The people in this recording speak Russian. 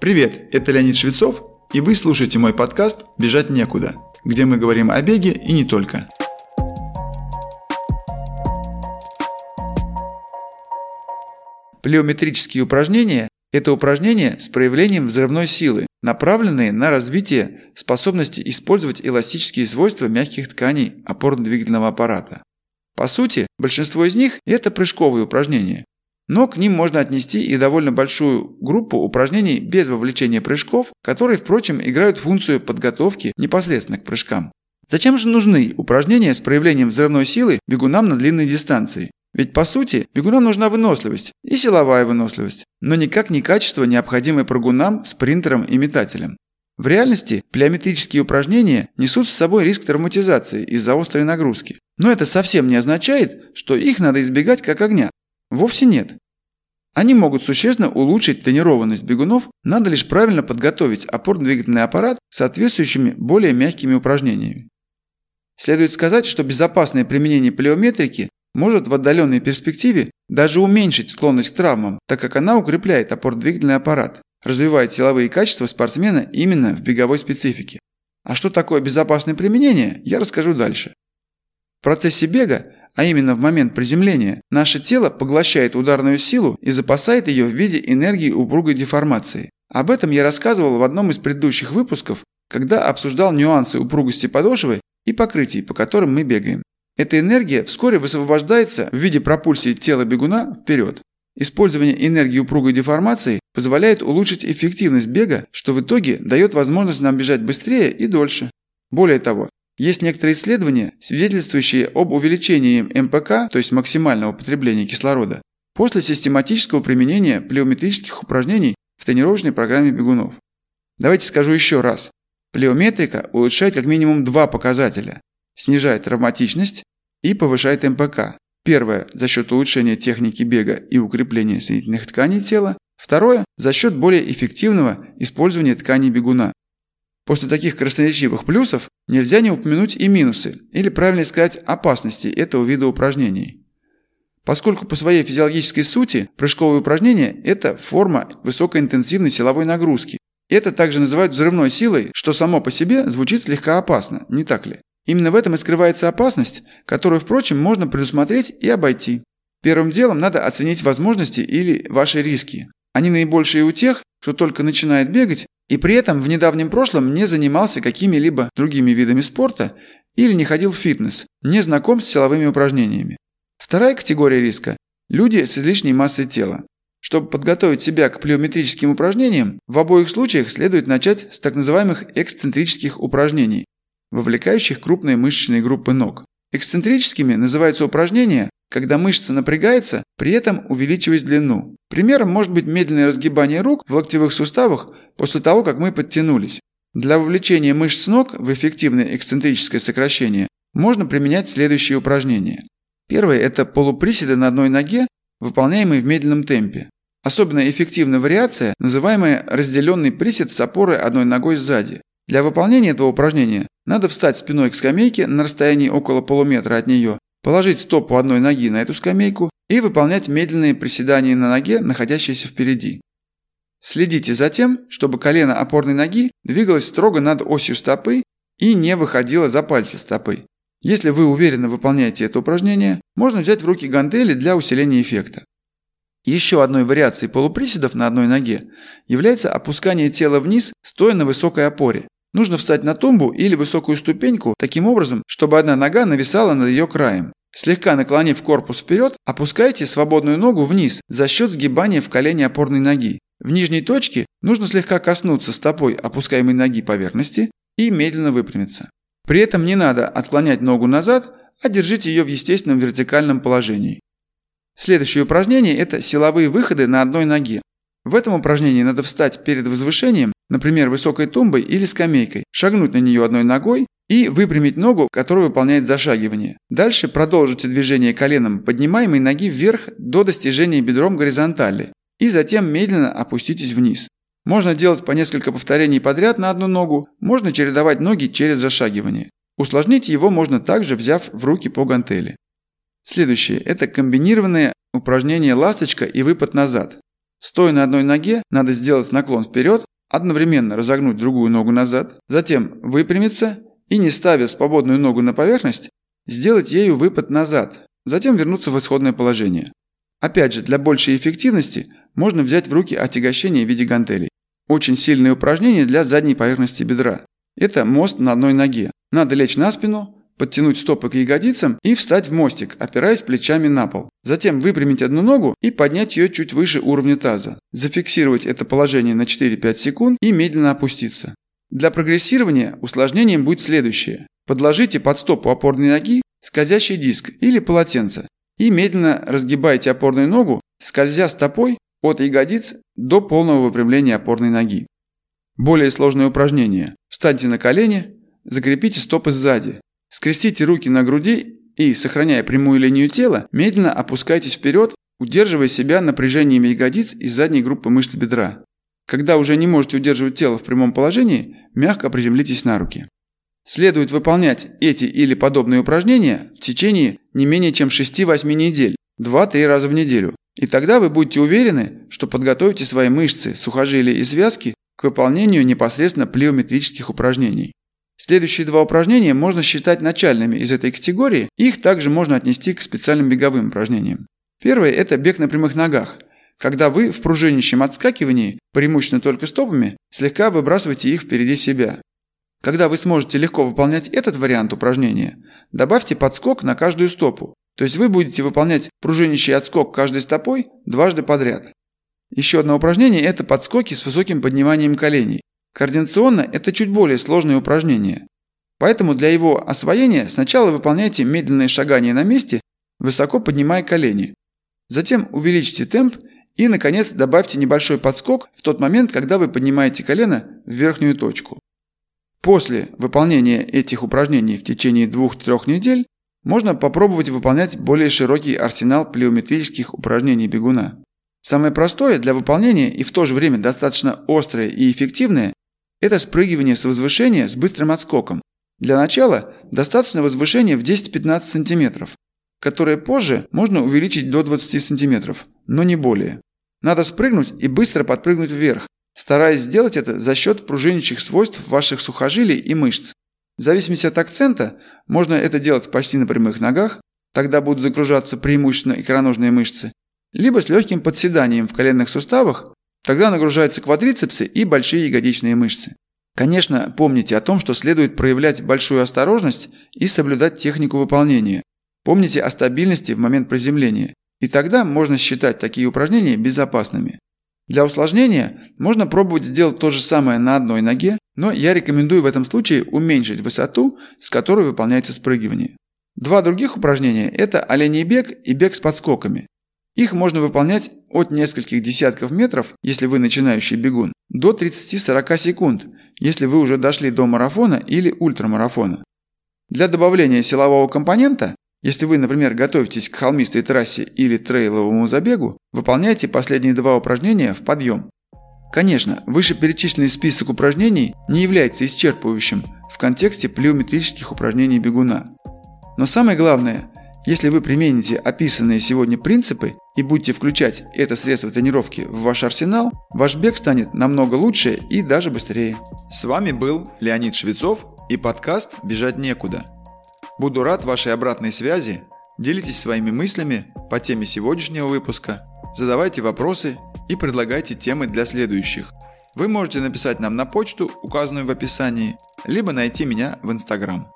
Привет, это Леонид Швецов, и вы слушаете мой подкаст «Бежать некуда», где мы говорим о беге и не только. Плеометрические упражнения – это упражнения с проявлением взрывной силы, направленные на развитие способности использовать эластические свойства мягких тканей опорно-двигательного аппарата. По сути, большинство из них – это прыжковые упражнения, но к ним можно отнести и довольно большую группу упражнений без вовлечения прыжков, которые, впрочем, играют функцию подготовки непосредственно к прыжкам. Зачем же нужны упражнения с проявлением взрывной силы бегунам на длинной дистанции? Ведь по сути бегунам нужна выносливость и силовая выносливость, но никак не качество, необходимое прыгунам, спринтерам и метателям. В реальности плеометрические упражнения несут с собой риск травматизации из-за острой нагрузки. Но это совсем не означает, что их надо избегать как огня. Вовсе нет. Они могут существенно улучшить тренированность бегунов, надо лишь правильно подготовить опорно-двигательный аппарат соответствующими более мягкими упражнениями. Следует сказать, что безопасное применение плеометрики может в отдаленной перспективе даже уменьшить склонность к травмам, так как она укрепляет опорно-двигательный аппарат, развивает силовые качества спортсмена именно в беговой специфике. А что такое безопасное применение, я расскажу дальше. Процессе бега а именно в момент приземления, наше тело поглощает ударную силу и запасает ее в виде энергии упругой деформации. Об этом я рассказывал в одном из предыдущих выпусков, когда обсуждал нюансы упругости подошвы и покрытий, по которым мы бегаем. Эта энергия вскоре высвобождается в виде пропульсии тела бегуна вперед. Использование энергии упругой деформации позволяет улучшить эффективность бега, что в итоге дает возможность нам бежать быстрее и дольше. Более того, есть некоторые исследования, свидетельствующие об увеличении МПК, то есть максимального потребления кислорода, после систематического применения плеометрических упражнений в тренировочной программе бегунов. Давайте скажу еще раз. Плеометрика улучшает как минимум два показателя. Снижает травматичность и повышает МПК. Первое – за счет улучшения техники бега и укрепления соединительных тканей тела. Второе – за счет более эффективного использования тканей бегуна. После таких красноречивых плюсов нельзя не упомянуть и минусы, или правильно сказать опасности этого вида упражнений. Поскольку по своей физиологической сути прыжковые упражнения – это форма высокоинтенсивной силовой нагрузки. Это также называют взрывной силой, что само по себе звучит слегка опасно, не так ли? Именно в этом и скрывается опасность, которую, впрочем, можно предусмотреть и обойти. Первым делом надо оценить возможности или ваши риски. Они наибольшие у тех, кто только начинает бегать и при этом в недавнем прошлом не занимался какими-либо другими видами спорта или не ходил в фитнес, не знаком с силовыми упражнениями. Вторая категория риска – люди с излишней массой тела. Чтобы подготовить себя к плеометрическим упражнениям, в обоих случаях следует начать с так называемых эксцентрических упражнений, вовлекающих крупные мышечные группы ног. Эксцентрическими называются упражнения, когда мышца напрягается, при этом увеличиваясь длину. Примером может быть медленное разгибание рук в локтевых суставах после того, как мы подтянулись. Для вовлечения мышц ног в эффективное эксцентрическое сокращение можно применять следующие упражнения. Первое – это полуприседы на одной ноге, выполняемые в медленном темпе. Особенно эффективна вариация, называемая разделенный присед с опорой одной ногой сзади. Для выполнения этого упражнения надо встать спиной к скамейке на расстоянии около полуметра от нее положить стопу одной ноги на эту скамейку и выполнять медленные приседания на ноге, находящейся впереди. Следите за тем, чтобы колено опорной ноги двигалось строго над осью стопы и не выходило за пальцы стопы. Если вы уверенно выполняете это упражнение, можно взять в руки гантели для усиления эффекта. Еще одной вариацией полуприседов на одной ноге является опускание тела вниз, стоя на высокой опоре. Нужно встать на тумбу или высокую ступеньку таким образом, чтобы одна нога нависала над ее краем. Слегка наклонив корпус вперед, опускайте свободную ногу вниз за счет сгибания в колене опорной ноги. В нижней точке нужно слегка коснуться стопой опускаемой ноги поверхности и медленно выпрямиться. При этом не надо отклонять ногу назад, а держите ее в естественном вертикальном положении. Следующее упражнение – это силовые выходы на одной ноге. В этом упражнении надо встать перед возвышением, например, высокой тумбой или скамейкой, шагнуть на нее одной ногой и выпрямить ногу, которая выполняет зашагивание. Дальше продолжите движение коленом поднимаемой ноги вверх до достижения бедром горизонтали и затем медленно опуститесь вниз. Можно делать по несколько повторений подряд на одну ногу, можно чередовать ноги через зашагивание. Усложнить его можно также, взяв в руки по гантели. Следующее – это комбинированное упражнение «Ласточка» и выпад назад. Стоя на одной ноге, надо сделать наклон вперед, одновременно разогнуть другую ногу назад, затем выпрямиться и, не ставя свободную ногу на поверхность, сделать ею выпад назад, затем вернуться в исходное положение. Опять же, для большей эффективности можно взять в руки отягощение в виде гантелей. Очень сильное упражнение для задней поверхности бедра. Это мост на одной ноге. Надо лечь на спину, подтянуть стопы к ягодицам и встать в мостик, опираясь плечами на пол. Затем выпрямить одну ногу и поднять ее чуть выше уровня таза. Зафиксировать это положение на 4-5 секунд и медленно опуститься. Для прогрессирования усложнением будет следующее. Подложите под стопу опорной ноги скользящий диск или полотенце и медленно разгибайте опорную ногу, скользя стопой от ягодиц до полного выпрямления опорной ноги. Более сложное упражнение. Встаньте на колени, закрепите стопы сзади, скрестите руки на груди и, сохраняя прямую линию тела, медленно опускайтесь вперед, удерживая себя напряжением ягодиц и задней группы мышц бедра. Когда уже не можете удерживать тело в прямом положении, мягко приземлитесь на руки. Следует выполнять эти или подобные упражнения в течение не менее чем 6-8 недель, 2-3 раза в неделю. И тогда вы будете уверены, что подготовите свои мышцы, сухожилия и связки к выполнению непосредственно плеометрических упражнений. Следующие два упражнения можно считать начальными из этой категории, их также можно отнести к специальным беговым упражнениям. Первое – это бег на прямых ногах, когда вы в пружинищем отскакивании, преимущественно только стопами, слегка выбрасываете их впереди себя. Когда вы сможете легко выполнять этот вариант упражнения, добавьте подскок на каждую стопу, то есть вы будете выполнять пружинищий отскок каждой стопой дважды подряд. Еще одно упражнение – это подскоки с высоким подниманием коленей. Координационно это чуть более сложное упражнение. Поэтому для его освоения сначала выполняйте медленное шагание на месте, высоко поднимая колени. Затем увеличьте темп и, наконец, добавьте небольшой подскок в тот момент, когда вы поднимаете колено в верхнюю точку. После выполнения этих упражнений в течение 2-3 недель можно попробовать выполнять более широкий арсенал плеометрических упражнений бегуна. Самое простое для выполнения и в то же время достаточно острое и эффективное – это спрыгивание с возвышения с быстрым отскоком. Для начала достаточно возвышения в 10-15 см, которое позже можно увеличить до 20 см, но не более. Надо спрыгнуть и быстро подпрыгнуть вверх, стараясь сделать это за счет пружинищих свойств ваших сухожилий и мышц. В зависимости от акцента, можно это делать почти на прямых ногах, тогда будут загружаться преимущественно икроножные мышцы, либо с легким подседанием в коленных суставах, тогда нагружаются квадрицепсы и большие ягодичные мышцы. Конечно, помните о том, что следует проявлять большую осторожность и соблюдать технику выполнения. Помните о стабильности в момент приземления, и тогда можно считать такие упражнения безопасными. Для усложнения можно пробовать сделать то же самое на одной ноге, но я рекомендую в этом случае уменьшить высоту, с которой выполняется спрыгивание. Два других упражнения – это оленей бег и бег с подскоками. Их можно выполнять от нескольких десятков метров, если вы начинающий бегун, до 30-40 секунд, если вы уже дошли до марафона или ультрамарафона. Для добавления силового компонента если вы, например, готовитесь к холмистой трассе или трейловому забегу, выполняйте последние два упражнения в подъем. Конечно, вышеперечисленный список упражнений не является исчерпывающим в контексте плеометрических упражнений бегуна. Но самое главное, если вы примените описанные сегодня принципы и будете включать это средство тренировки в ваш арсенал, ваш бег станет намного лучше и даже быстрее. С вами был Леонид Швецов и подкаст «Бежать некуда». Буду рад вашей обратной связи. Делитесь своими мыслями по теме сегодняшнего выпуска, задавайте вопросы и предлагайте темы для следующих. Вы можете написать нам на почту, указанную в описании, либо найти меня в Инстаграм.